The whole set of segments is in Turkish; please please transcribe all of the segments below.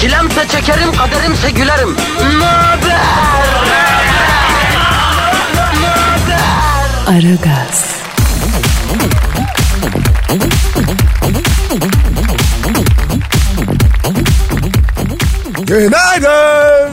Çilemse çekerim, kaderimse gülerim. Möber! Aragaz, Günaydın.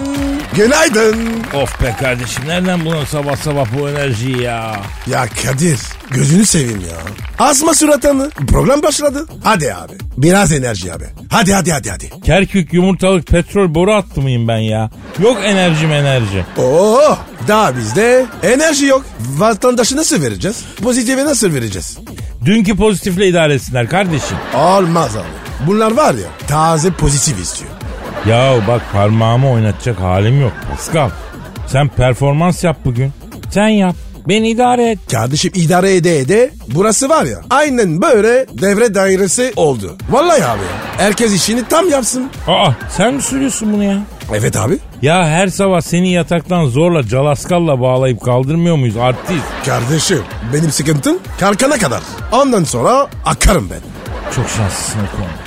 Günaydın. Of be kardeşim nereden bulun sabah sabah bu enerjiyi ya? Ya Kadir gözünü seveyim ya. Asma suratını. Program başladı. Hadi abi. Biraz enerji abi. Hadi hadi hadi hadi. Kerkük yumurtalık petrol boru attı mıyım ben ya? Yok enerjim enerji. Oo, daha bizde enerji yok. Vatandaşı nasıl vereceğiz? Pozitifi nasıl vereceğiz? Dünkü pozitifle idare etsinler kardeşim. Olmaz abi. Bunlar var ya taze pozitif istiyor. Ya bak parmağımı oynatacak halim yok Pascal. Sen performans yap bugün. Sen yap. Beni idare et. Kardeşim idare ede ede burası var ya aynen böyle devre dairesi oldu. Vallahi abi ya. Herkes işini tam yapsın. Aa sen mi söylüyorsun bunu ya? Evet abi. Ya her sabah seni yataktan zorla calaskalla bağlayıp kaldırmıyor muyuz artist? Kardeşim benim sıkıntım kalkana kadar. Ondan sonra akarım ben. Çok şanslısın o konuda.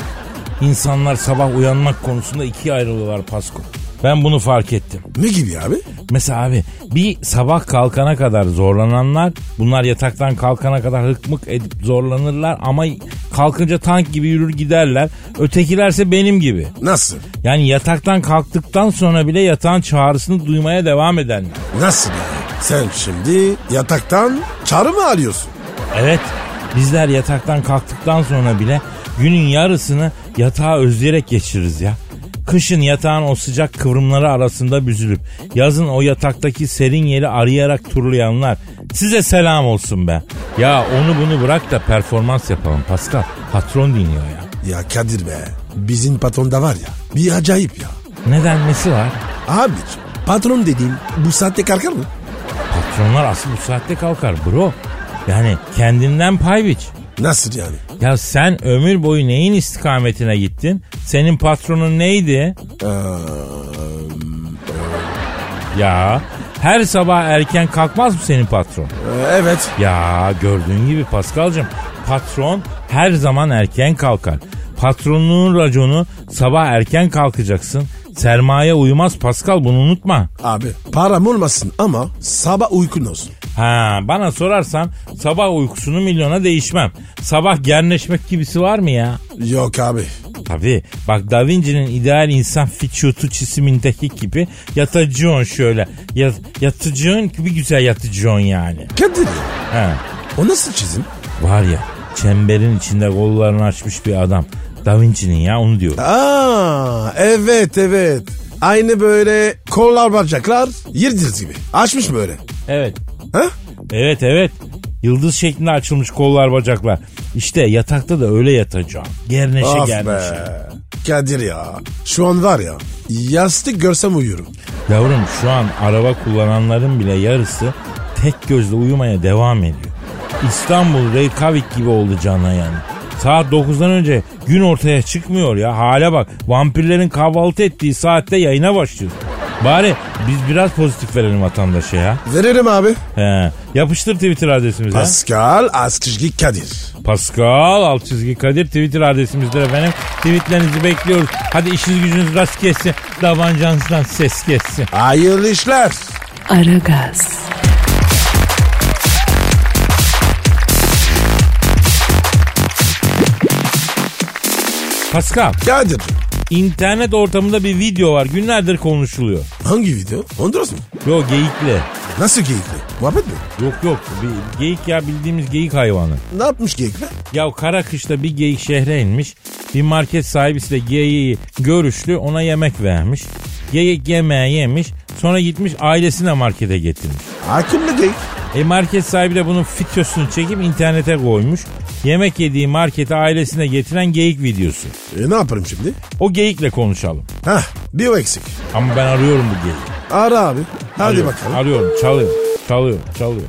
İnsanlar sabah uyanmak konusunda ikiye ayrılıyorlar Pasko. Ben bunu fark ettim. Ne gibi abi? Mesela abi bir sabah kalkana kadar zorlananlar bunlar yataktan kalkana kadar hıkmık edip zorlanırlar ama kalkınca tank gibi yürür giderler. Ötekilerse benim gibi. Nasıl? Yani yataktan kalktıktan sonra bile yatağın çağrısını duymaya devam edenler. Nasıl yani? Sen şimdi yataktan çağrı mı arıyorsun? Evet bizler yataktan kalktıktan sonra bile günün yarısını yatağa özleyerek geçiririz ya. Kışın yatağın o sıcak kıvrımları arasında büzülüp yazın o yataktaki serin yeri arayarak turlayanlar size selam olsun be. Ya onu bunu bırak da performans yapalım Pascal. Patron dinliyor ya. Ya Kadir be bizim patron da var ya bir acayip ya. Neden nesi var? Abiciğim patron dediğin bu saatte kalkar mı? Patronlar asıl bu saatte kalkar bro. Yani kendinden pay biç. Nasıl yani? Ya sen ömür boyu neyin istikametine gittin? Senin patronun neydi? Ya her sabah erken kalkmaz mı senin patron? evet. Ya gördüğün gibi Paskal'cığım patron her zaman erken kalkar. Patronluğun raconu sabah erken kalkacaksın. Sermaye uyumaz Pascal bunu unutma. Abi param olmasın ama sabah uykun olsun. Ha bana sorarsan sabah uykusunu milyona değişmem. Sabah gerneşmek gibisi var mı ya? Yok abi. Tabii. Bak Da Vinci'nin ideal insan fiçutu çizimindeki gibi yatacaksın şöyle. Yat, yatacaksın gibi güzel yatacaksın yani. Kadir. Ha. O nasıl çizim? Var ya çemberin içinde kollarını açmış bir adam. Da Vinci'nin ya onu diyor. Aa evet evet. Aynı böyle kollar bacaklar yıldız gibi. Açmış böyle. Evet. Ha? Evet evet. Yıldız şeklinde açılmış kollar bacaklar. İşte yatakta da öyle yatacağım. Gerneşe Of gerneşe. be. Kadir ya. Şu an var ya yastık görsem uyuyorum. Yavrum şu an araba kullananların bile yarısı tek gözle uyumaya devam ediyor. İstanbul Reykjavik gibi oldu canına yani. Saat 9'dan önce gün ortaya çıkmıyor ya. Hale bak. Vampirlerin kahvaltı ettiği saatte yayına başlıyoruz. Bari biz biraz pozitif verelim vatandaşa ya. Veririm abi. He. Yapıştır Twitter adresimize. Pascal Askışgi Kadir. Pascal alt çizgi Kadir Twitter adresimizdir efendim. Tweetlerinizi bekliyoruz. Hadi işiniz gücünüz rast kessin. Davancanızdan ses kessin. Hayırlı işler. Aragaz, Pascal, Kadir. internet ortamında bir video var. Günlerdir konuşuluyor. Hangi video? Honduras mı? Yo geyikli. Nasıl geyikli? Muhabbet mi? Yok yok. Bir geyik ya bildiğimiz geyik hayvanı. Ne yapmış geyikler? Ya kara kışta bir geyik şehre inmiş. Bir market sahibisi de geyiği görüşlü ona yemek vermiş. Geyik yemeği yemiş. Sonra gitmiş ailesine markete getirmiş. Akıllı geyik. E market sahibi de bunun videosunu çekip internete koymuş. Yemek yediği markete ailesine getiren geyik videosu. E ne yaparım şimdi? O geyikle konuşalım. Hah bir o eksik. Ama ben arıyorum bu geyiği. Ara abi. Hadi Arıyorum, bakalım. Arıyorum çalıyor çalıyor çalıyor.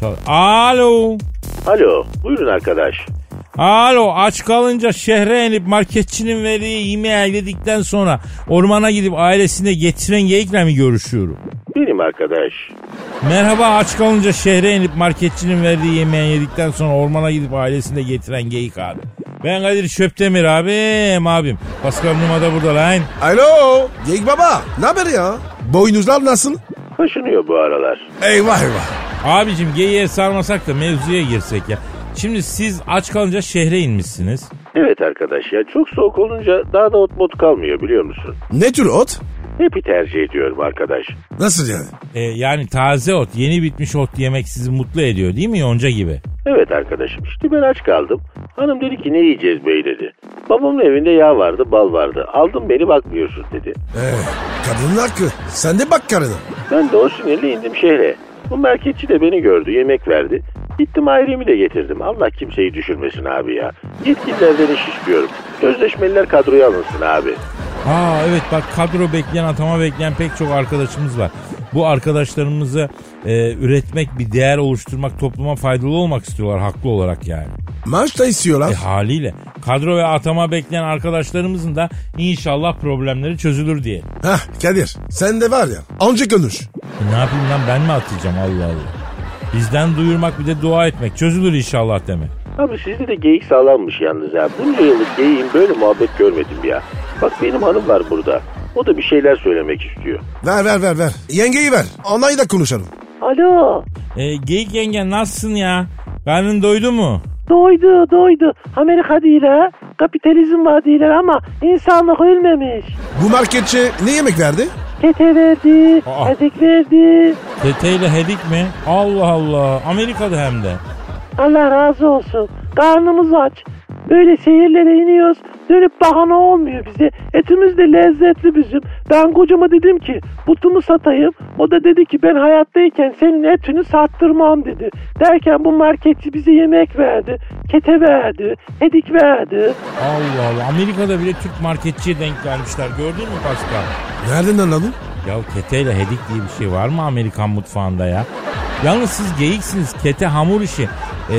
çalıyor. Alo. Alo, buyurun arkadaş. Alo aç kalınca şehre inip marketçinin verdiği yemeği yedikten sonra ormana gidip ailesine getiren geyikle mi görüşüyorum? Benim arkadaş. Merhaba aç kalınca şehre inip marketçinin verdiği yemeği yedikten sonra ormana gidip ailesine getiren geyik abi. Ben Kadir Şöptemir abim abim. Pascal Numa da burada lan. Alo. Geyik baba. Ne haber ya? Boynuzlar nasıl? Kaşınıyor bu aralar. Eyvah eyvah. Abicim geyiğe sarmasak da mevzuya girsek ya. Şimdi siz aç kalınca şehre inmişsiniz. Evet arkadaş ya çok soğuk olunca daha da ot mot kalmıyor biliyor musun? Ne tür ot? Hepi tercih ediyorum arkadaş. Nasıl yani? Ee, yani taze ot, yeni bitmiş ot yemek sizi mutlu ediyor değil mi yonca gibi? Evet arkadaşım işte ben aç kaldım. Hanım dedi ki ne yiyeceğiz bey dedi. Babamın evinde yağ vardı bal vardı. Aldım beni bakmıyorsun dedi. Ee, kadının hakkı. Sen de bak karına. Ben de o sinirle indim şehre. Bu marketçi de beni gördü yemek verdi. Gittim ailemi de getirdim. Allah kimseyi düşürmesin abi ya. Yetkililerden iş istiyorum. Sözleşmeliler kadroya alınsın abi. Aa evet bak kadro bekleyen atama bekleyen pek çok arkadaşımız var. Bu arkadaşlarımızı e, üretmek bir değer oluşturmak topluma faydalı olmak istiyorlar haklı olarak yani. Maaş da istiyorlar. E haliyle kadro ve atama bekleyen arkadaşlarımızın da inşallah problemleri çözülür diye. Hah Kadir sen de var ya anca konuş. E, ne yapayım lan ben mi atacağım Allah Allah. Bizden duyurmak bir de dua etmek çözülür inşallah demek. Abi sizde de geyik sağlammış yalnız ya. Bunca yıllık geyiğin böyle muhabbet görmedim ya. Bak benim hanım var burada. O da bir şeyler söylemek istiyor. Ver ver ver ver. Yengeyi ver. Onayı da konuşalım. Alo. E, geyik yenge nasılsın ya? Karnın doydu mu? Doydu doydu. Amerika değil ha. Kapitalizm var değiller ama insanlık ölmemiş. Bu marketçi ne yemek verdi? Kete verdi, Aa. ezik verdi. Teteyle hedik mi? Allah Allah. Amerika'da hem de. Allah razı olsun. Karnımız aç. Böyle şehirlere iniyoruz. Dönüp bahane olmuyor bize. Etimiz de lezzetli bizim. Ben kocama dedim ki butumu satayım. O da dedi ki ben hayattayken senin etini sattırmam dedi. Derken bu marketçi bize yemek verdi. Kete verdi. Hedik verdi. Allah Allah. Amerika'da bile Türk marketçiye denk gelmişler. Gördün mü Pascal? Nereden anladın? Ya keteyle hedik diye bir şey var mı Amerikan mutfağında ya? Yalnız siz geyiksiniz. Kete hamur işi. Ee,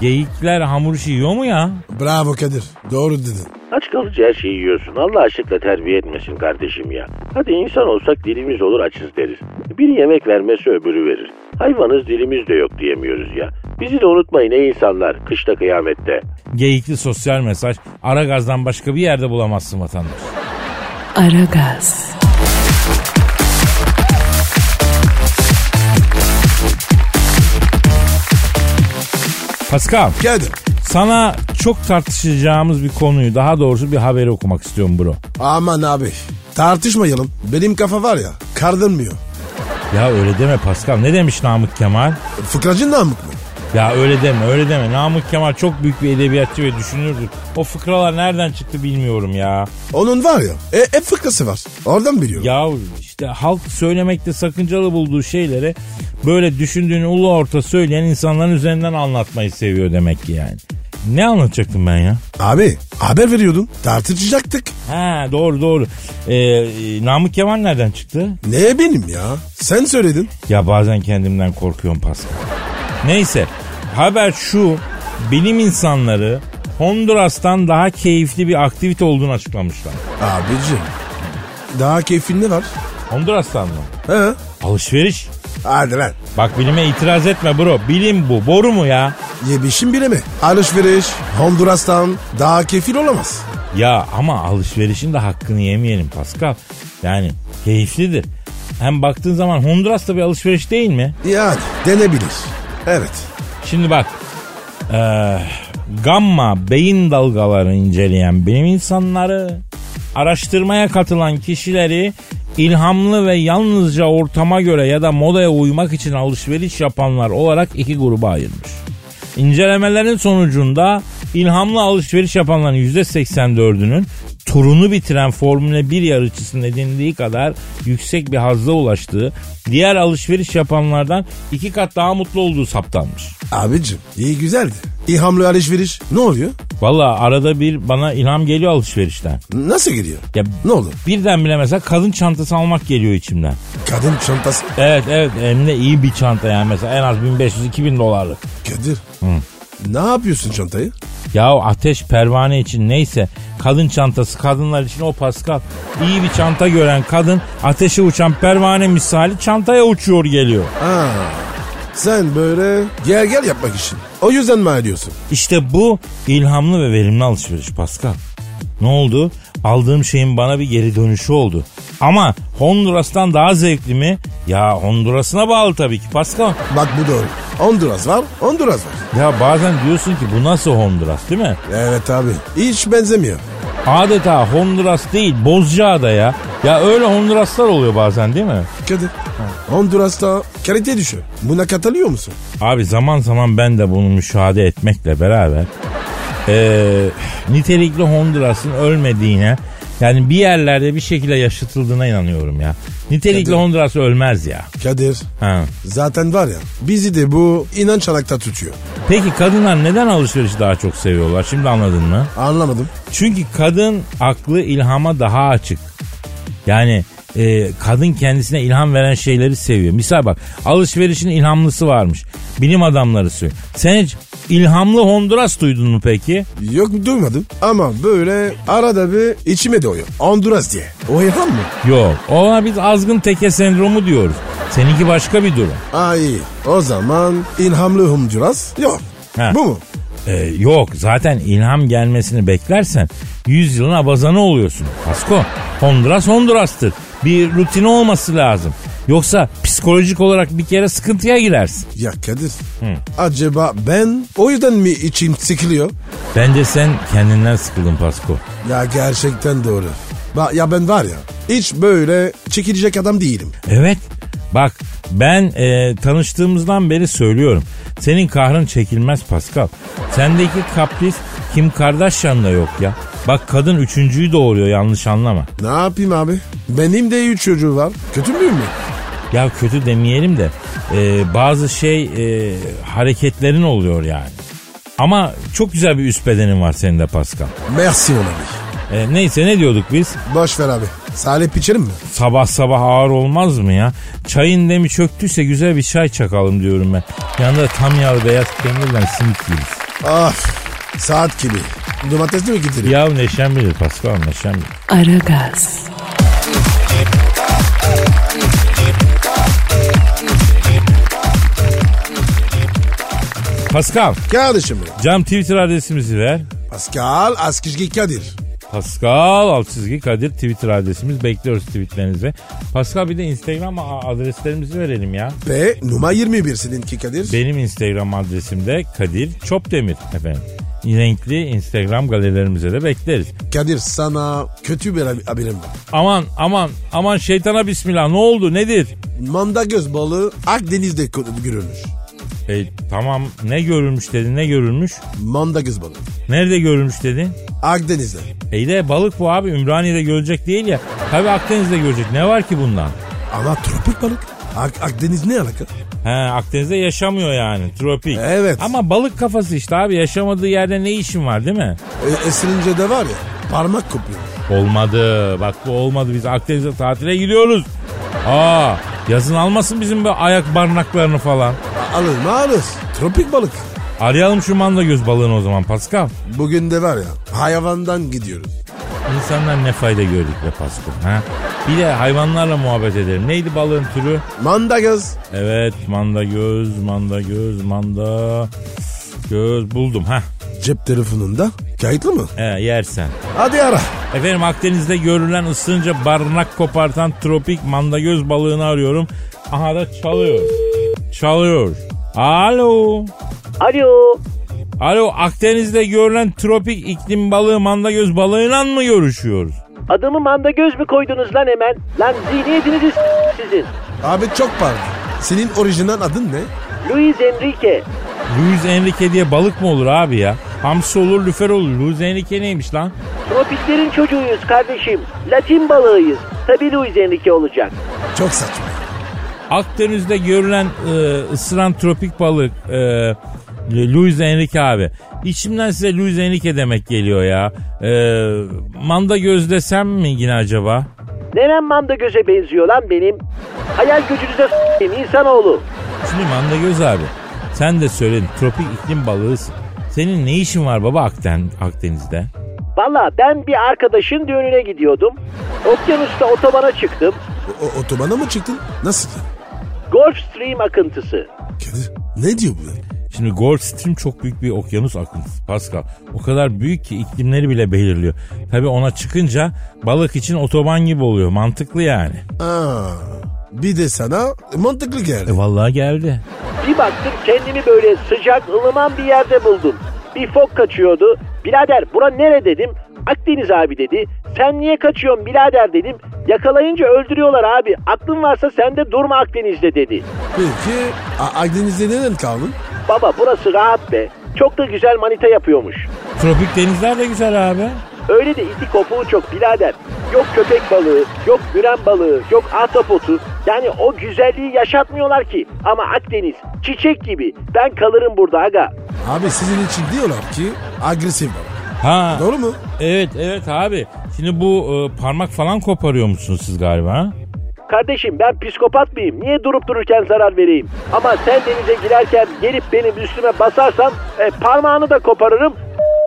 geyikler hamur işi yiyor mu ya? Bravo Kadir. Doğru dedin. Aç kalınca her şeyi yiyorsun. Allah aşkına terbiye etmesin kardeşim ya. Hadi insan olsak dilimiz olur açız deriz. Biri yemek vermesi öbürü verir. Hayvanız dilimiz de yok diyemiyoruz ya. Bizi de unutmayın ey insanlar kışta kıyamette. Geyikli sosyal mesaj. Ara gazdan başka bir yerde bulamazsın vatandaş. Aragaz, Pascal Kadir. Sana çok tartışacağımız bir konuyu daha doğrusu bir haberi okumak istiyorum bro. Aman abi. Tartışmayalım. Benim kafa var ya kardırmıyor. Ya öyle deme Pascal. Ne demiş Namık Kemal? Fıkracı namık mı? Ya öyle deme öyle deme. Namık Kemal çok büyük bir edebiyatçı ve düşünürdür. O fıkralar nereden çıktı bilmiyorum ya. Onun var ya e, hep fıkrası var. Oradan biliyorum. Ya işte halk söylemekte sakıncalı bulduğu şeyleri böyle düşündüğünü ulu orta söyleyen insanların üzerinden anlatmayı seviyor demek ki yani. Ne anlatacaktım ben ya? Abi haber veriyordun. Tartışacaktık. Ha doğru doğru. Ee, Namık Kemal nereden çıktı? Ne benim ya? Sen söyledin. Ya bazen kendimden korkuyorum Pascal. Neyse haber şu bilim insanları Honduras'tan daha keyifli bir aktivite olduğunu açıklamışlar. Abici. Daha keyfin ne var? Honduras'tan mı? He? Alışveriş. Hadi lan. Bak bilime itiraz etme bro. Bilim bu. Boru mu ya? Yemişim bile mi? Alışveriş Honduras'tan daha keyifli olamaz. Ya ama alışverişin de hakkını yemeyelim Pascal. Yani keyiflidir. Hem baktığın zaman Honduras da bir alışveriş değil mi? Yani denebilir. Evet. Şimdi bak. eee, gamma beyin dalgalarını inceleyen bilim insanları araştırmaya katılan kişileri ilhamlı ve yalnızca ortama göre ya da modaya uymak için alışveriş yapanlar olarak iki gruba ayırmış. İncelemelerin sonucunda ilhamlı alışveriş yapanların %84'ünün turunu bitiren Formula 1 yarışçısının edindiği kadar yüksek bir hazza ulaştığı, diğer alışveriş yapanlardan iki kat daha mutlu olduğu saptanmış. Abicim iyi güzeldi. İlhamlı alışveriş ne oluyor? Valla arada bir bana ilham geliyor alışverişten. Nasıl gidiyor? Ya Ne olur? birden bile mesela kadın çantası almak geliyor içimden. Kadın çantası. Evet evet hem de iyi bir çanta yani mesela en az 1500-2000 dolarlık. Kadir. Ne yapıyorsun çantayı? Ya ateş pervane için neyse kadın çantası kadınlar için o Pascal. İyi bir çanta gören kadın ateşe uçan pervane misali çantaya uçuyor geliyor. Ha. Sen böyle gel gel yapmak için. O yüzden mi ediyorsun? İşte bu ilhamlı ve verimli alışveriş Pascal. Ne oldu? Aldığım şeyin bana bir geri dönüşü oldu. Ama Honduras'tan daha zevkli mi? Ya Honduras'ına bağlı tabii ki Pascal. Bak bu doğru. Honduras var, Honduras var. Ya bazen diyorsun ki bu nasıl Honduras değil mi? Evet abi. Hiç benzemiyor. Adeta Honduras değil Bozcaada ya. Ya öyle Honduraslar oluyor bazen değil mi? Kadir. Honduras'ta kalite düşüyor. Buna katılıyor musun? Abi zaman zaman ben de bunu müşahede etmekle beraber eee, nitelikli Honduras'ın ölmediğine yani bir yerlerde bir şekilde yaşatıldığına inanıyorum ya. Nitelikli Kadir. Honduras ölmez ya. Kadir. Ha. Zaten var ya bizi de bu inanç alakta tutuyor. Peki kadınlar neden alışverişi daha çok seviyorlar? Şimdi anladın mı? Anlamadım. Çünkü kadın aklı ilhama daha açık. Yani e, kadın kendisine ilham veren şeyleri seviyor. Misal bak alışverişin ilhamlısı varmış. Bilim adamları söylüyor. Sen hiç ilhamlı Honduras duydun mu peki? Yok duymadım ama böyle arada bir içime doğuyor. Honduras diye. O ilham mı? Yok. Ona biz azgın teke sendromu diyoruz. Seninki başka bir durum. Aa iyi. O zaman ilhamlı Honduras yok. Ha. Bu mu? Ee, yok zaten ilham gelmesini beklersen 100 yılın abazanı oluyorsun. Pasko Honduras Honduras'tır. Bir rutini olması lazım. Yoksa psikolojik olarak bir kere sıkıntıya girersin. Ya Kadir. Acaba ben o yüzden mi içim sıkılıyor? Bence sen kendinden sıkıldın Pasko. Ya gerçekten doğru. Ba- ya ben var ya hiç böyle çekilecek adam değilim. Evet. Bak ben e, tanıştığımızdan beri söylüyorum. Senin kahrın çekilmez Pascal. Sendeki kapris Kim Kardashian'da yok ya. Bak kadın üçüncüyü doğuruyor yanlış anlama. Ne yapayım abi? Benim de üç çocuğu var. Kötü müyüm mi? Ya kötü demeyelim de e, bazı şey e, hareketlerin oluyor yani. Ama çok güzel bir üst bedenin var senin de Pascal. Merci mon. E, neyse ne diyorduk biz? Boş ver abi. Salep içelim mi? Sabah sabah ağır olmaz mı ya? Çayın demi çöktüyse güzel bir çay çakalım diyorum ben. Yanında tam yağlı beyaz peynirle simit yeriz. Ah saat gibi. Domatesli mi getireyim? Ya neşem bilir Pascal neşem bilir. Aragaz, Pascal Kardeşim benim. cam Twitter adresimizi ver. Pascal Askizgi Kadir. Pascal alt çizgi Kadir Twitter adresimiz. Bekliyoruz tweetlerinizi. Pascal bir de Instagram adreslerimizi verelim ya. Ve numara 21 seninki Kadir. Benim Instagram adresim de Kadir Çopdemir efendim. Renkli Instagram galerilerimize de bekleriz. Kadir sana kötü bir hab- haberim var. Aman aman aman şeytana bismillah ne oldu nedir? Manda göz balığı Akdeniz'de görülmüş. E, tamam ne görülmüş dedin ne görülmüş? Manda göz balığı. Nerede görülmüş dedin? Akdeniz'de. İyi de balık bu abi Ümraniye'de görecek değil ya. Tabi Akdeniz'de görecek ne var ki bundan? Ama tropik balık. Ak- Akdeniz ne alaka? He Akdeniz'de yaşamıyor yani tropik. Evet. Ama balık kafası işte abi yaşamadığı yerde ne işin var değil mi? E, esirince de var ya parmak kopuyor. Olmadı. Bak bu olmadı. Biz Akdeniz'e tatile gidiyoruz. Aa, yazın almasın bizim bu ayak barnaklarını falan. Alır mı alır. Tropik balık. Arayalım şu manda göz balığını o zaman Pascal. Bugün de var ya hayvandan gidiyoruz. İnsanlar ne fayda gördük be Pascal. Ha? Bir de hayvanlarla muhabbet edelim. Neydi balığın türü? Manda göz. Evet manda göz, manda göz, manda göz buldum. ha. Cep telefonunda kayıtlı mı? He, yersen. Hadi ara. Efendim Akdeniz'de görülen ısınca barınak kopartan tropik mandagöz balığını arıyorum. Aha da çalıyor. Çalıyor. Alo. Alo. Alo Akdeniz'de görülen tropik iklim balığı mandagöz balığıyla mı görüşüyoruz? Adamı manda göz mü koydunuz lan hemen? Lan zihniyetiniz s- sizin. Abi çok pardon. Senin orijinal adın ne? Luis Enrique. Luis Enrique diye balık mı olur abi ya? Hamsi olur, lüfer olur. Luis Enrique neymiş lan? Tropiklerin çocuğuyuz kardeşim. Latin balığıyız. Tabii Luis Enrique olacak. Çok saçma. Akdeniz'de görülen e, ısıran tropik balık e, Luis Enrique abi. İçimden size Luis Enrique demek geliyor ya. Ee, manda göz desem mi yine acaba? Nenem manda göze benziyor lan benim. Hayal gücünüze s**eyim insanoğlu. Şimdi manda göz abi. Sen de söyledin tropik iklim balığısın. Senin ne işin var baba Akden, Akdeniz'de? Valla ben bir arkadaşın düğününe gidiyordum. Okyanusta otobana çıktım. O, o- otobana mı çıktın? Nasıl? Gulf Stream akıntısı. Kadir ne diyor bu? Şimdi Gulf Stream çok büyük bir okyanus akıntısı Pascal. O kadar büyük ki iklimleri bile belirliyor. Tabi ona çıkınca balık için otoban gibi oluyor. Mantıklı yani. Aa, bir de sana mantıklı geldi. E vallahi geldi. Bir baktım kendimi böyle sıcak ılıman bir yerde buldum. Bir fok kaçıyordu. Birader bura nere dedim. Akdeniz abi dedi. Sen niye kaçıyorsun birader dedim. Yakalayınca öldürüyorlar abi. Aklın varsa sen de durma Akdeniz'de dedi. Peki A- Akdeniz'de neden kaldın? Baba burası rahat be. Çok da güzel manita yapıyormuş. Tropik denizler de güzel abi. Öyle de iti kopuğu çok birader. Yok köpek balığı, yok müren balığı, yok ahtapotu. Yani o güzelliği yaşatmıyorlar ki. Ama Akdeniz çiçek gibi. Ben kalırım burada aga. Abi sizin için diyorlar ki agresif balık. Ha. Doğru mu? Evet evet abi. Şimdi bu e, parmak falan koparıyor musunuz siz galiba? Kardeşim ben psikopat mıyım? Niye durup dururken zarar vereyim? Ama sen denize girerken gelip benim üstüme basarsan e, parmağını da koparırım,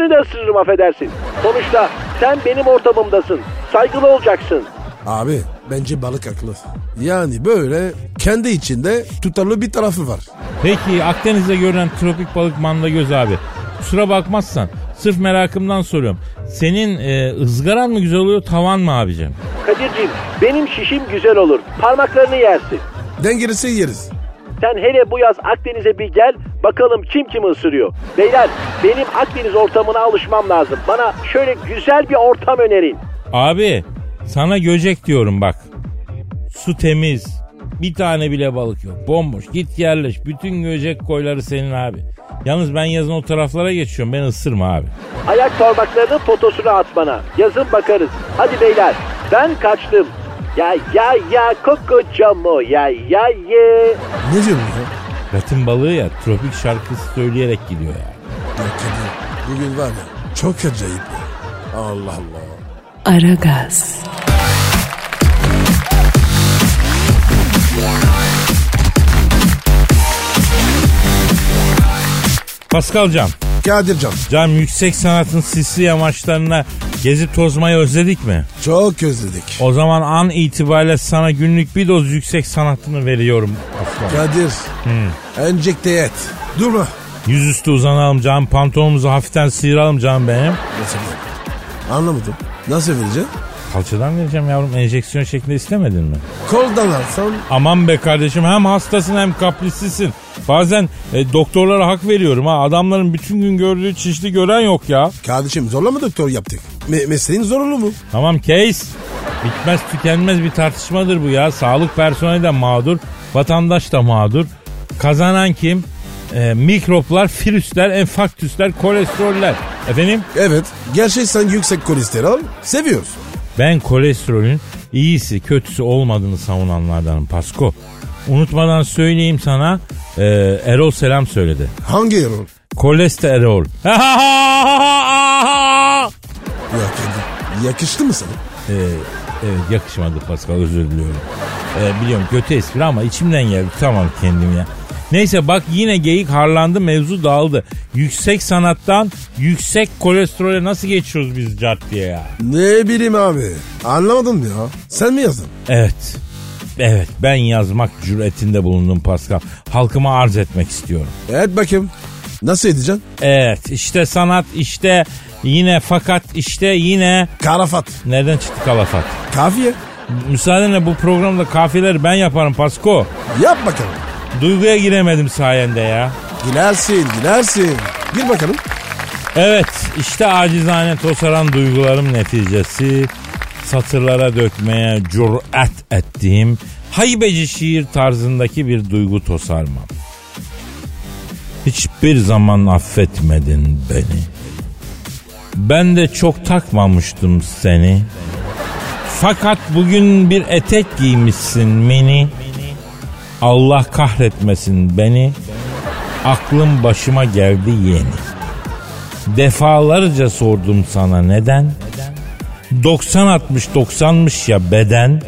de ısırırım affedersin. Sonuçta sen benim ortamımdasın. Saygılı olacaksın. Abi bence balık haklı. Yani böyle kendi içinde tutarlı bir tarafı var. Peki Akdeniz'de görülen tropik balık manda göz abi. Kusura bakmazsan sırf merakımdan soruyorum. Senin e, ızgaran mı güzel oluyor tavan mı abicim? Kadir'cim benim şişim güzel olur. Parmaklarını yersin. Dengerisi yeriz. Sen hele bu yaz Akdeniz'e bir gel bakalım kim kimi ısırıyor. Beyler benim Akdeniz ortamına alışmam lazım. Bana şöyle güzel bir ortam önerin. Abi sana göcek diyorum bak. Su temiz. Bir tane bile balık yok. Bomboş. Git yerleş. Bütün göcek koyları senin abi. Yalnız ben yazın o taraflara geçiyorum. Ben ısırma abi. Ayak parmaklarının fotosunu at bana. Yazın bakarız. Hadi beyler ben kaçtım. Ya ya ya koko camo ya ya ye. Ne diyorsun ya? Latin balığı ya tropik şarkısı söyleyerek gidiyor ya. Ya Kadir bugün var ya çok acayip ya. Allah Allah. Aragaz, Pascal Can. Kadircan Can yüksek sanatın sisli yamaçlarına gezi tozmayı özledik mi? çok özledik. O zaman an itibariyle sana günlük bir doz yüksek sanatını veriyorum Pascal. Kadir enjekte et. Durma. Yüzüstü uzanalım can pantolonumuzu hafiften sıyıralım can benim. Nasıl? Anlamadım. Nasıl vereceğim? Kalçadan vereceğim yavrum enjeksiyon şeklinde istemedin mi? Koldan alsam Aman be kardeşim hem hastasın hem kaprislisin. Bazen e, doktorlara hak veriyorum ha. Adamların bütün gün gördüğü çişli gören yok ya. Kardeşim zorla mı doktor yaptık? Me- mesleğin zorunlu mu? Tamam case. Bitmez tükenmez bir tartışmadır bu ya. Sağlık personeli de mağdur. Vatandaş da mağdur. Kazanan kim? E, mikroplar, virüsler, enfaktüsler, kolesteroller. Efendim? Evet. Gerçekten yüksek kolesterol seviyoruz. Ben kolesterolün iyisi kötüsü olmadığını savunanlardanım Pasko. Unutmadan söyleyeyim sana e, Erol Selam söyledi. Hangi yorum? Kolesterol. Ya Kadir yakıştı mı sana? Ee, evet yakışmadı Pascal özür diliyorum. Ee, biliyorum kötü espri ama içimden geldi tamam kendim ya. Neyse bak yine geyik harlandı mevzu dağıldı. Yüksek sanattan yüksek kolesterole nasıl geçiyoruz biz cart diye ya. Ne bileyim abi. Anlamadım ya. Sen mi yazdın? Evet. Evet ben yazmak cüretinde bulundum Pascal. Halkıma arz etmek istiyorum. Evet bakayım. Nasıl edeceksin? Evet işte sanat işte yine fakat işte yine Karafat. nereden çıktı kalafat? Kafiye. Müsaadenle bu programda kafiyeleri ben yaparım Pasko. Yap bakalım. Duyguya giremedim sayende ya. Gülersin, gülersin. Gir bakalım. Evet işte acizane tosaran duygularım neticesi satırlara dökmeye cüret ettiğim haybeci şiir tarzındaki bir duygu tosarmam. Hiçbir zaman affetmedin beni. Ben de çok takmamıştım seni. Fakat bugün bir etek giymişsin mini. Allah kahretmesin beni. Aklım başıma geldi yeni. Defalarca sordum sana neden? 90 60 90'mış ya beden.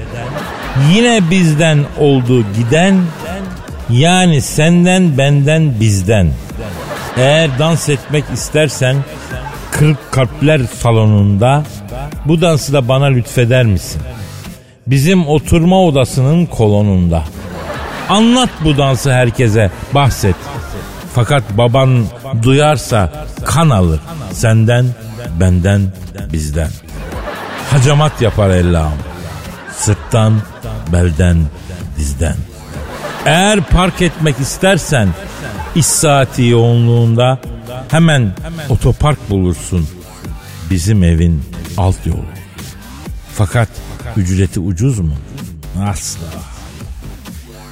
Yine bizden oldu giden. Yani senden benden bizden. Eğer dans etmek istersen kırk kalpler salonunda bu dansı da bana lütfeder misin? Bizim oturma odasının kolonunda. Anlat bu dansı herkese bahset. Fakat baban duyarsa kan alır. Senden, benden, bizden. Hacamat yapar Allah'ım. Sırttan, belden, dizden. Eğer park etmek istersen iş saati yoğunluğunda hemen otopark bulursun. Bizim evin alt yolu. Fakat ücreti ucuz mu? Asla.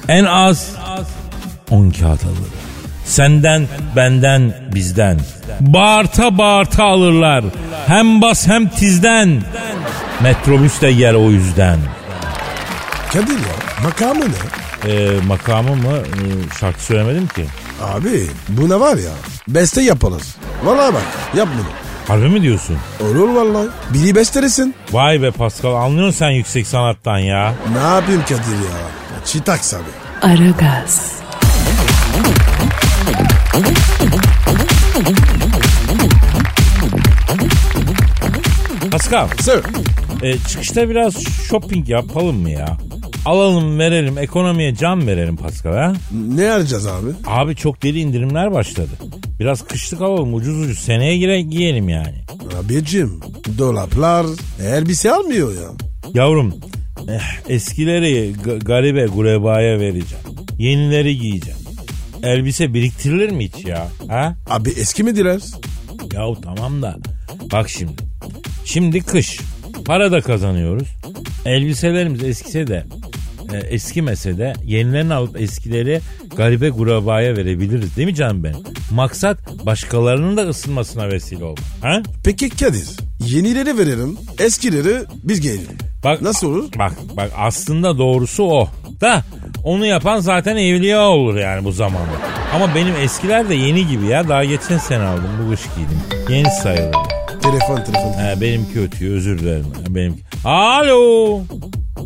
En az 10 kağıt alır. Senden, benden, bizden. Bağırta bağırta alırlar. Hem bas hem tizden. Metrobüs de yer o yüzden. Kadir ya makamı ne? Ee, makamı mı? Ee, şarkı söylemedim ki. Abi bu ne var ya? Beste yapalız. Vallahi bak yap bunu. Harbi mi diyorsun? Olur vallahi. Biri bestelesin. Vay be Pascal anlıyorsun sen yüksek sanattan ya. Ne yapayım Kadir ya? Çitaks abi. Aragaz, Pascal Sir. e, çıkışta biraz shopping yapalım mı ya? Alalım verelim ekonomiye can verelim Pascal ha? Ne arayacağız abi? Abi çok deli indirimler başladı. Biraz kışlık alalım ucuz ucuz seneye gire giyelim yani. Abicim dolaplar elbise almıyor ya. Yavrum eh, eskileri garibe gurebaya vereceğim. Yenileri giyeceğim. Elbise biriktirilir mi hiç ya? Ha? Abi eski mi diler? Yahu tamam da bak şimdi. Şimdi kış. Para da kazanıyoruz. Elbiselerimiz eskise de e, eskimese de yenilerini alıp eskileri garibe gurabaya verebiliriz değil mi canım benim? Maksat başkalarının da ısınmasına vesile olmak. Ha? Peki Kadir yenileri verelim eskileri biz giyelim. Bak, Nasıl olur? Bak bak aslında doğrusu o. Da onu yapan zaten evliya olur yani bu zamanda. Ama benim eskiler de yeni gibi ya. Daha geçen sene aldım bu kış giydim. Yeni sayılır. Telefon telefon. He, benimki ötüyor özür dilerim. Benimki. Alo.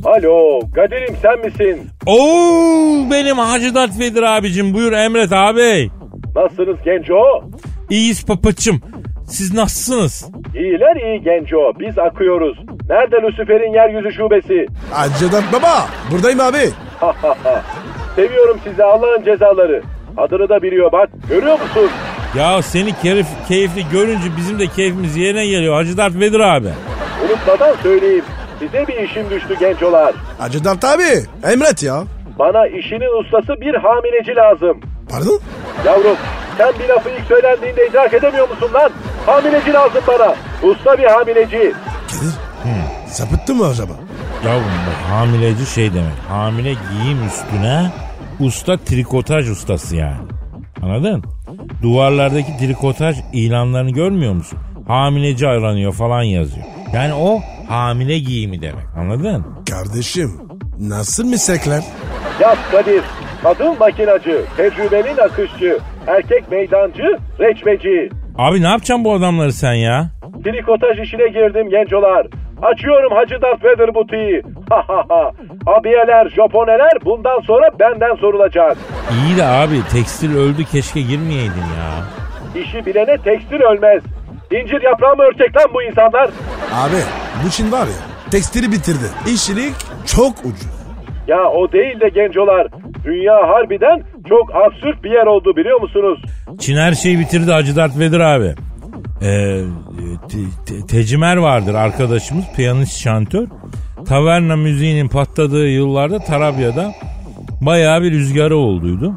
Alo Kadir'im sen misin? Oo benim Hacı Dert Vedir abicim buyur emret abi. Nasılsınız Genco? İyiyiz papaçım. Siz nasılsınız? İyiler iyi Genco. Biz akıyoruz. Nerede Lucifer'in yeryüzü şubesi? Acıdan baba buradayım abi. Seviyorum sizi Allah'ın cezaları. Adını da biliyor bak. Görüyor musun? Ya seni kerif, keyifli görünce bizim de keyfimiz yerine geliyor Hacı Dert Vedir abi. Unutmadan söyleyeyim. Size bir işim düştü gencolar. Acıdan abi emret ya. Bana işinin ustası bir hamileci lazım. Pardon? Yavrum sen bir lafı ilk söylendiğinde idrak edemiyor musun lan? Hamileci lazım bana. Usta bir hamileci. Kadir sapıttı mı acaba? Yavrum bak hamileci şey demek. Hamile giyim üstüne usta trikotaj ustası yani. Anladın? Duvarlardaki trikotaj ilanlarını görmüyor musun? Hamileci aranıyor falan yazıyor. Yani o hamile giyimi demek. Anladın? Kardeşim nasıl meslekler? Yaz Kadir. Kadın makinacı, tecrübeli nakışçı, erkek meydancı, reçmeci. Abi ne yapacaksın bu adamları sen ya? Trikotaj işine girdim gencolar. Açıyorum Hacı Darth Vader butiği. Ha ha ha. Abiyeler, Japoneler bundan sonra benden sorulacak. İyi de abi tekstil öldü keşke girmeyeydin ya. İşi bilene tekstil ölmez. İncir yaprağı mı örtecek lan bu insanlar? Abi bu Çin var ya tekstili bitirdi. İşçilik çok ucuz. Ya o değil de gencolar. Dünya harbiden çok absürt bir yer oldu biliyor musunuz? Çin her şeyi bitirdi Hacı Dert Vedir abi. Ee, te- te- tecimer vardır arkadaşımız piyanist şantör. Taverna müziğinin patladığı yıllarda Tarabya'da bayağı bir rüzgarı olduydu.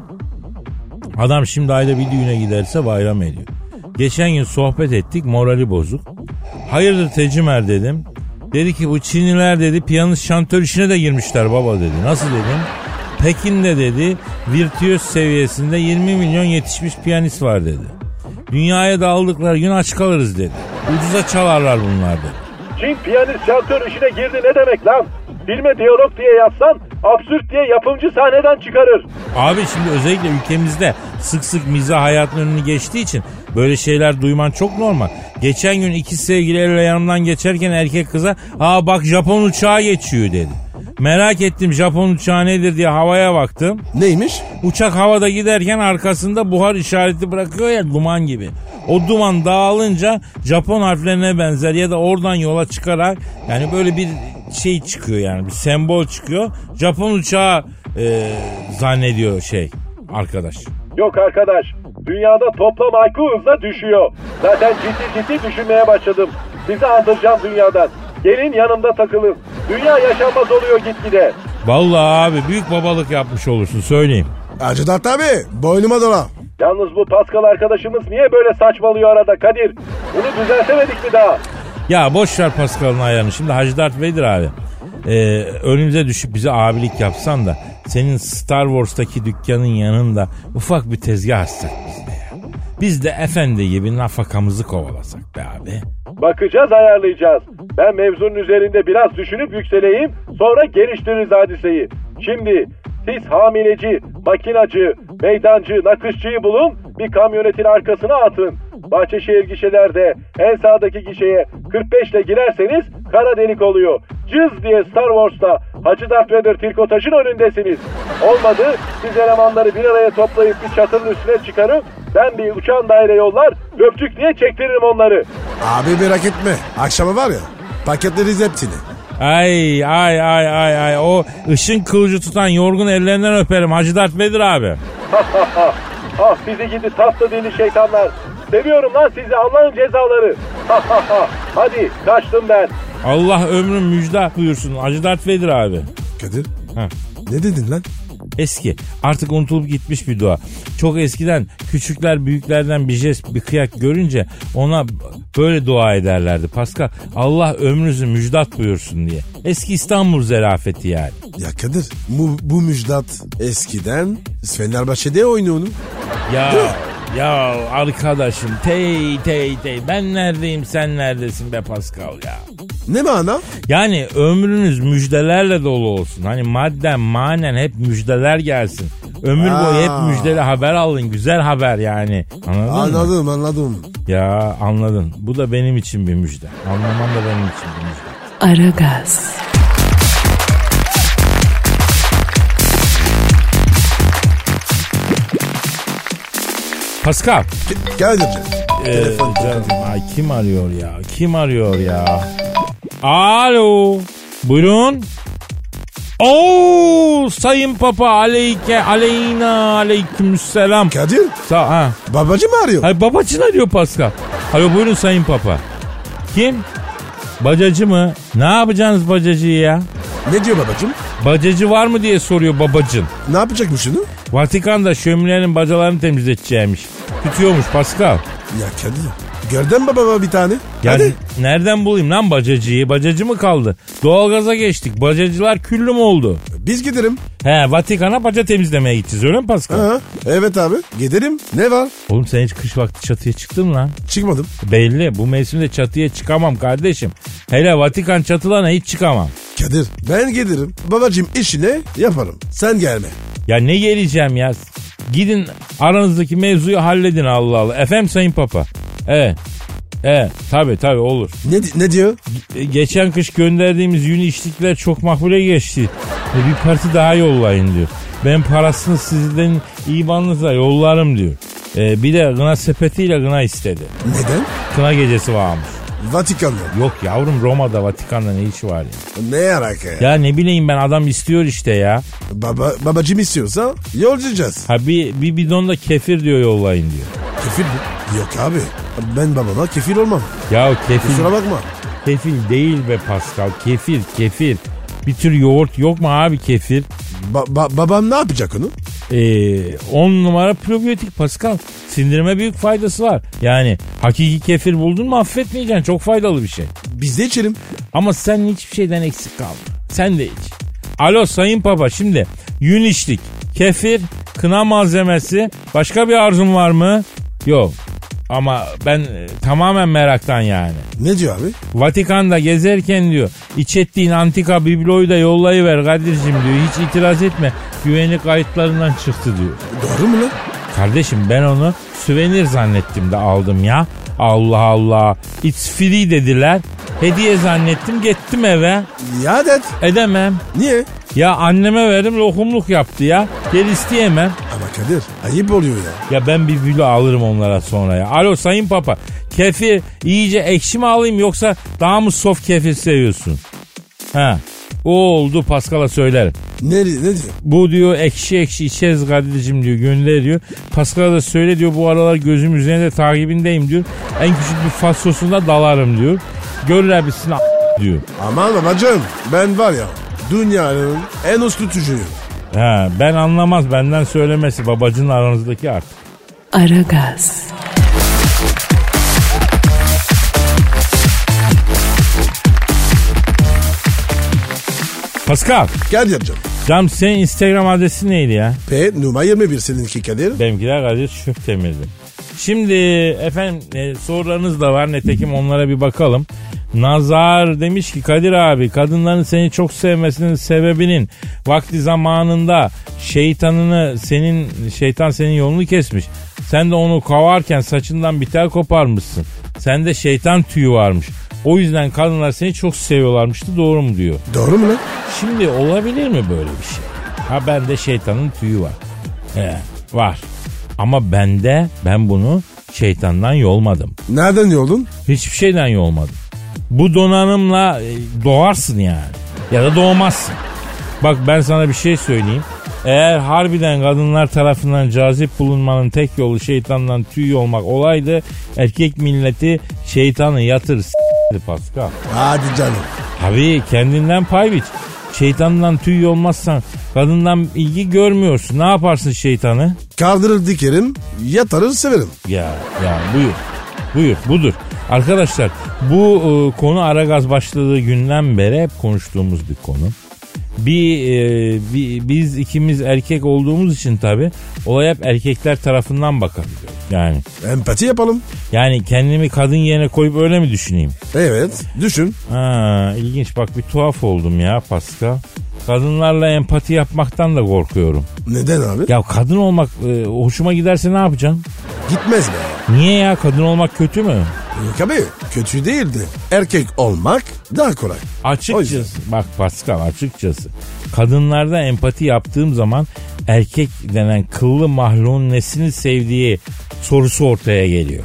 Adam şimdi ayda bir düğüne giderse bayram ediyor. Geçen gün sohbet ettik morali bozuk. Hayırdır tecimer dedim. Dedi ki bu Çinliler dedi piyanist şantör işine de girmişler baba dedi. Nasıl dedim? Pekin'de dedi virtüöz seviyesinde 20 milyon yetişmiş piyanist var dedi. Dünyaya dağıldıkları gün aç kalırız dedi. Ucuza çalarlar bunlar dedi. Çin piyanist şantör işine girdi ne demek lan? Filme diyalog diye yazsan absürt diye yapımcı sahneden çıkarır. Abi şimdi özellikle ülkemizde sık sık mizah hayatın önünü geçtiği için böyle şeyler duyman çok normal. Geçen gün iki sevgili elle yanımdan geçerken erkek kıza aa bak Japon uçağı geçiyor dedi. Merak ettim Japon uçağı nedir diye havaya baktım. Neymiş? Uçak havada giderken arkasında buhar işareti bırakıyor ya duman gibi. O duman dağılınca Japon harflerine benzer ya da oradan yola çıkarak yani böyle bir şey çıkıyor yani bir sembol çıkıyor. Japon uçağı e, zannediyor şey arkadaş. Yok arkadaş. Dünyada toplam IQ hızla düşüyor. Zaten ciddi ciddi düşünmeye başladım. Sizi andıracağım dünyadan. Gelin yanımda takılın. Dünya yaşanmaz oluyor gitgide. Vallahi abi büyük babalık yapmış olursun söyleyeyim. Hacı Dert abi boynuma dola. Yalnız bu Pascal arkadaşımız niye böyle saçmalıyor arada Kadir? Bunu düzeltemedik mi daha? Ya boş ver Pascal'ın ayarını. Şimdi Hacı Dert Vader abi. Ee, önümüze düşüp bize abilik yapsan da senin Star Wars'taki dükkanın yanında ufak bir tezgah açsak biz. Biz de efendi gibi nafakamızı kovalasak be abi. Bakacağız ayarlayacağız. Ben mevzunun üzerinde biraz düşünüp yükseleyim. Sonra geliştiririz hadiseyi. Şimdi siz hamileci, makinacı, meydancı, nakışçıyı bulun. Bir kamyonetin arkasına atın. Bahçeşehir gişelerde en sağdaki gişeye 45 ile girerseniz kara delik oluyor. Cız diye Star Wars'ta Hacı Darth Vader trikotajın önündesiniz. Olmadı siz elemanları bir araya toplayıp bir çatının üstüne çıkarıp ben bir uçan daire yollar löpçük diye çektiririm onları. Abi merak etme. Akşama var ya paketleriz hepsini. Ay ay ay ay ay o ışın kılıcı tutan yorgun ellerinden öperim Hacı Dert Vedir abi. ah sizi gidi tatlı dili şeytanlar. Seviyorum lan sizi Allah'ın cezaları. Hadi kaçtım ben. Allah ömrün müjde buyursun Hacı Dert Vedir abi. Kadir Ha. ne dedin lan? Eski. Artık unutulup gitmiş bir dua. Çok eskiden küçükler büyüklerden bir jest, bir kıyak görünce ona böyle dua ederlerdi. Pascal Allah ömrünüzü müjdat buyursun diye. Eski İstanbul zerafeti yani. Ya Kadir bu, bu müjdat eskiden Fenerbahçe'de oynuyor onu. Ya ya arkadaşım tey tey tey ben neredeyim sen neredesin be Pascal ya. Ne mana? Yani ömrünüz müjdelerle dolu olsun. Hani madden manen hep müjdeler gelsin. Ömür boyu hep Aa. müjdeli haber alın. Güzel haber yani. Anladın mı? Anladım anladım. Ya anladın. Bu da benim için bir müjde. Anlaman da benim için bir müjde. Aragaz, Pascal. K- Kadir'cim. Ee, Telefon canım, ay kim arıyor ya? Kim arıyor ya? Alo. Buyurun. Oo sayın papa aleyke aleyna aleykümselam. Kadir Sa ha. babacı mı arıyor? Hayır babacın arıyor Pascal. Alo buyurun sayın papa. Kim? Bacacı mı? Ne yapacaksınız bacacıyı ya? Ne diyor babacım? Bacacı var mı diye soruyor babacın. Ne yapacakmış şunu? Vatikan'da şöminenin bacalarını temizleteceğimiş. Tutuyormuş Pascal. Ya Kadir gördün mü baba bir tane? Yani Hadi. nereden bulayım lan bacacıyı? Bacacı mı kaldı? Doğalgaza geçtik. Bacacılar küllü mü oldu? Biz giderim. He Vatikan'a baca temizlemeye gideceğiz öyle mi Pascal? Ha, evet abi giderim. Ne var? Oğlum sen hiç kış vakti çatıya çıktın mı lan? Çıkmadım. Belli bu mevsimde çatıya çıkamam kardeşim. Hele Vatikan çatılarına hiç çıkamam. Kadir ben giderim. Babacım işine yaparım. Sen gelme. Ya ne geleceğim ya? Gidin aranızdaki mevzuyu halledin Allah Allah. Efendim Sayın Papa. Evet. Evet tabi tabi olur. Ne, ne diyor? Geçen kış gönderdiğimiz yün içlikler çok makbule geçti. E, bir parti daha yollayın diyor. Ben parasını sizden IBAN'ınıza yollarım diyor. E, bir de gına sepetiyle gına istedi. Neden? Kına gecesi varmış. Vatikan'da. Yok yavrum Roma'da Vatikan'da ne işi var ya? Ne alaka ya? Ya ne bileyim ben adam istiyor işte ya. Baba, babacım istiyorsa yollayacağız. Ha bir, bir bidonda kefir diyor yollayın diyor. Kefil mi? Yok abi. Ben babama kefil olmam. Ya kefir, Kusura bakma. kefil değil be Pascal. Kefir kefir. Bir tür yoğurt yok mu abi kefir? Ba- ba- babam ne yapacak onu? Ee, 10 numara probiyotik Pascal. Sindirime büyük faydası var. Yani hakiki kefir buldun mu affetmeyeceksin. Çok faydalı bir şey. Biz de içelim. Ama sen hiçbir şeyden eksik kaldın. Sen de iç. Alo Sayın Papa şimdi yün içtik. Kefir, kına malzemesi. Başka bir arzun var mı? Yok. Ama ben e, tamamen meraktan yani. Ne diyor abi? Vatikan'da gezerken diyor iç ettiğin antika bibloyu da yollayıver Kadir'cim diyor. Hiç itiraz etme. Güvenlik kayıtlarından çıktı diyor. Doğru mu lan? Kardeşim ben onu süvenir zannettim de aldım ya. Allah Allah. It's free dediler. Hediye zannettim gittim eve. Ya det. Edemem. Niye? Ya anneme verdim lokumluk yaptı ya. Gel isteyemem. Ama Kadir ayıp oluyor ya. Ya ben bir bülo alırım onlara sonra ya. Alo sayın papa. Kefir iyice ekşi mi alayım yoksa daha mı soft kefir seviyorsun? Ha. O oldu Pascal'a söylerim. Ne, ne diyor? Bu diyor ekşi ekşi içeriz Kadir'cim diyor gönder diyor. Pascal'a da söyle diyor bu aralar gözüm üzerinde takibindeyim diyor. En küçük bir fas sosunda dalarım diyor. Görürler bitsin diyor. Aman babacığım ben var ya dünyanın en uslu çocuğuyum. Ha, ben anlamaz benden söylemesi babacının aranızdaki artık. Aragaz, Pascal, Kadir'cim. cam senin Instagram adresi neydi ya? P numara 21 seninki Kadir. Benimkiler Kadir Şüptemir'di. Şimdi efendim e, sorularınız da var. Netekim onlara bir bakalım. Nazar demiş ki Kadir abi kadınların seni çok sevmesinin sebebinin vakti zamanında şeytanını senin şeytan senin yolunu kesmiş. Sen de onu kavarken saçından bir tel koparmışsın. Sende şeytan tüyü varmış. O yüzden kadınlar seni çok seviyorlarmıştı doğru mu diyor. Doğru mu lan? Şimdi olabilir mi böyle bir şey? Ha bende şeytanın tüyü var. He, var. Ama bende ben bunu şeytandan yolmadım. Nereden yoldun? Hiçbir şeyden yolmadım. Bu donanımla e, doğarsın yani. Ya da doğmazsın. Bak ben sana bir şey söyleyeyim. Eğer harbiden kadınlar tarafından cazip bulunmanın tek yolu şeytandan tüy olmak olaydı erkek milleti şeytanı yatır s**ti Pascal. Hadi canım. Tabii kendinden pay biç. Şeytandan tüy olmazsan kadından ilgi görmüyorsun. Ne yaparsın şeytanı? Kaldırır dikerim, yatarır severim. Ya ya buyur. Buyur budur. Arkadaşlar bu e, konu ara gaz başladığı günden beri hep konuştuğumuz bir konu. Bir, e, bir- biz ikimiz erkek olduğumuz için tabi olay hep erkekler tarafından bakabiliyoruz. Yani Empati yapalım. yani kendimi kadın yerine koyup öyle mi düşüneyim? Evet, düşün. Ha, ilginç bak bir tuhaf oldum ya Pascal. Kadınlarla empati yapmaktan da korkuyorum. Neden abi? Ya kadın olmak e, hoşuma giderse ne yapacağım? Gitmez be. Niye ya kadın olmak kötü mü? Yok abi, kötü değildi. Erkek olmak daha kolay. Açıkçası bak Pascal açıkçası kadınlarda empati yaptığım zaman erkek denen kıllı mahluğun nesini sevdiği sorusu ortaya geliyor.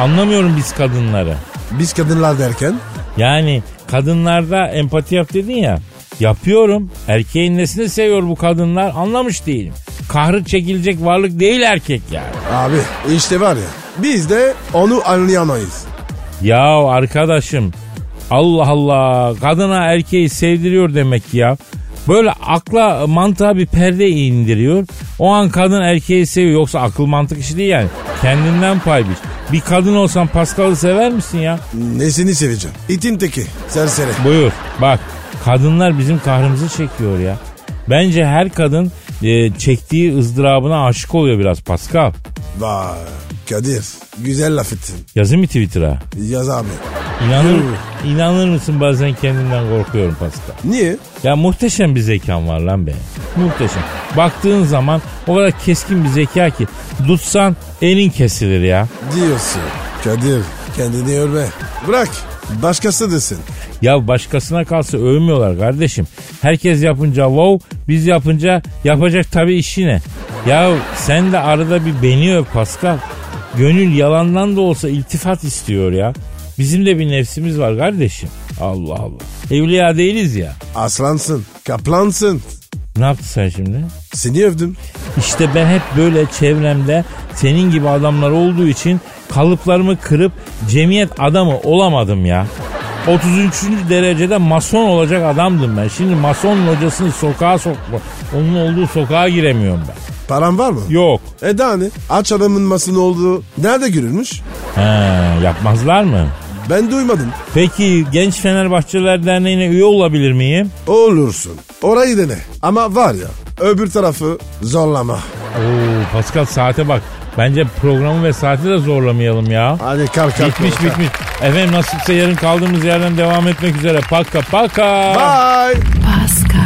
Anlamıyorum biz kadınları. Biz kadınlar derken Yani kadınlarda empati yap dedin ya. Yapıyorum. Erkeğin nesini seviyor bu kadınlar anlamış değilim. Kahrı çekilecek varlık değil erkek yani. abi işte var ya biz de onu anlayamayız. Ya arkadaşım Allah Allah kadına erkeği sevdiriyor demek ki ya. Böyle akla mantığa bir perde indiriyor. O an kadın erkeği seviyor. Yoksa akıl mantık işi değil yani. Kendinden pay biç. Bir kadın olsan Pascal'ı sever misin ya? Nesini seveceğim? İtin teki, serseri. Buyur. Bak kadınlar bizim kahrımızı çekiyor ya. Bence her kadın e, çektiği ızdırabına aşık oluyor biraz Pascal. Vay Kadir, güzel laf ettin. Yazayım mı Twitter'a? Yaz abi. İnanır, inanır mısın bazen kendimden korkuyorum Pascal. Niye? Ya muhteşem bir zekan var lan be. Muhteşem. Baktığın zaman o kadar keskin bir zeka ki tutsan elin kesilir ya. Diyorsun. Kadir, kendini örme. Bırak, başkası desin. Ya başkasına kalsa övmüyorlar kardeşim. Herkes yapınca wow, biz yapınca yapacak tabii işi ne? Ya sen de arada bir beni öv Pascal. Gönül yalandan da olsa iltifat istiyor ya. Bizim de bir nefsimiz var kardeşim. Allah Allah. Evliya değiliz ya. Aslansın, kaplansın. Ne yaptın sen şimdi? Seni övdüm. İşte ben hep böyle çevremde senin gibi adamlar olduğu için kalıplarımı kırıp cemiyet adamı olamadım ya. 33. derecede mason olacak adamdım ben. Şimdi mason hocasını sokağa sokma. Onun olduğu sokağa giremiyorum ben. Paran var mı? Yok. E daha ne? Aç adamın masını olduğu nerede görülmüş? He, yapmazlar mı? Ben duymadım. Peki Genç Fenerbahçeler Derneği'ne üye olabilir miyim? Olursun. Orayı dene. Ama var ya öbür tarafı zorlama. Oo Pascal saate bak. Bence programı ve saati de zorlamayalım ya. Hadi kalk kalk. Bitmiş kalk. bitmiş. Efendim nasipse yarın kaldığımız yerden devam etmek üzere. Paka paka. Bye. Pascal,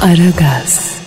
Aragaz.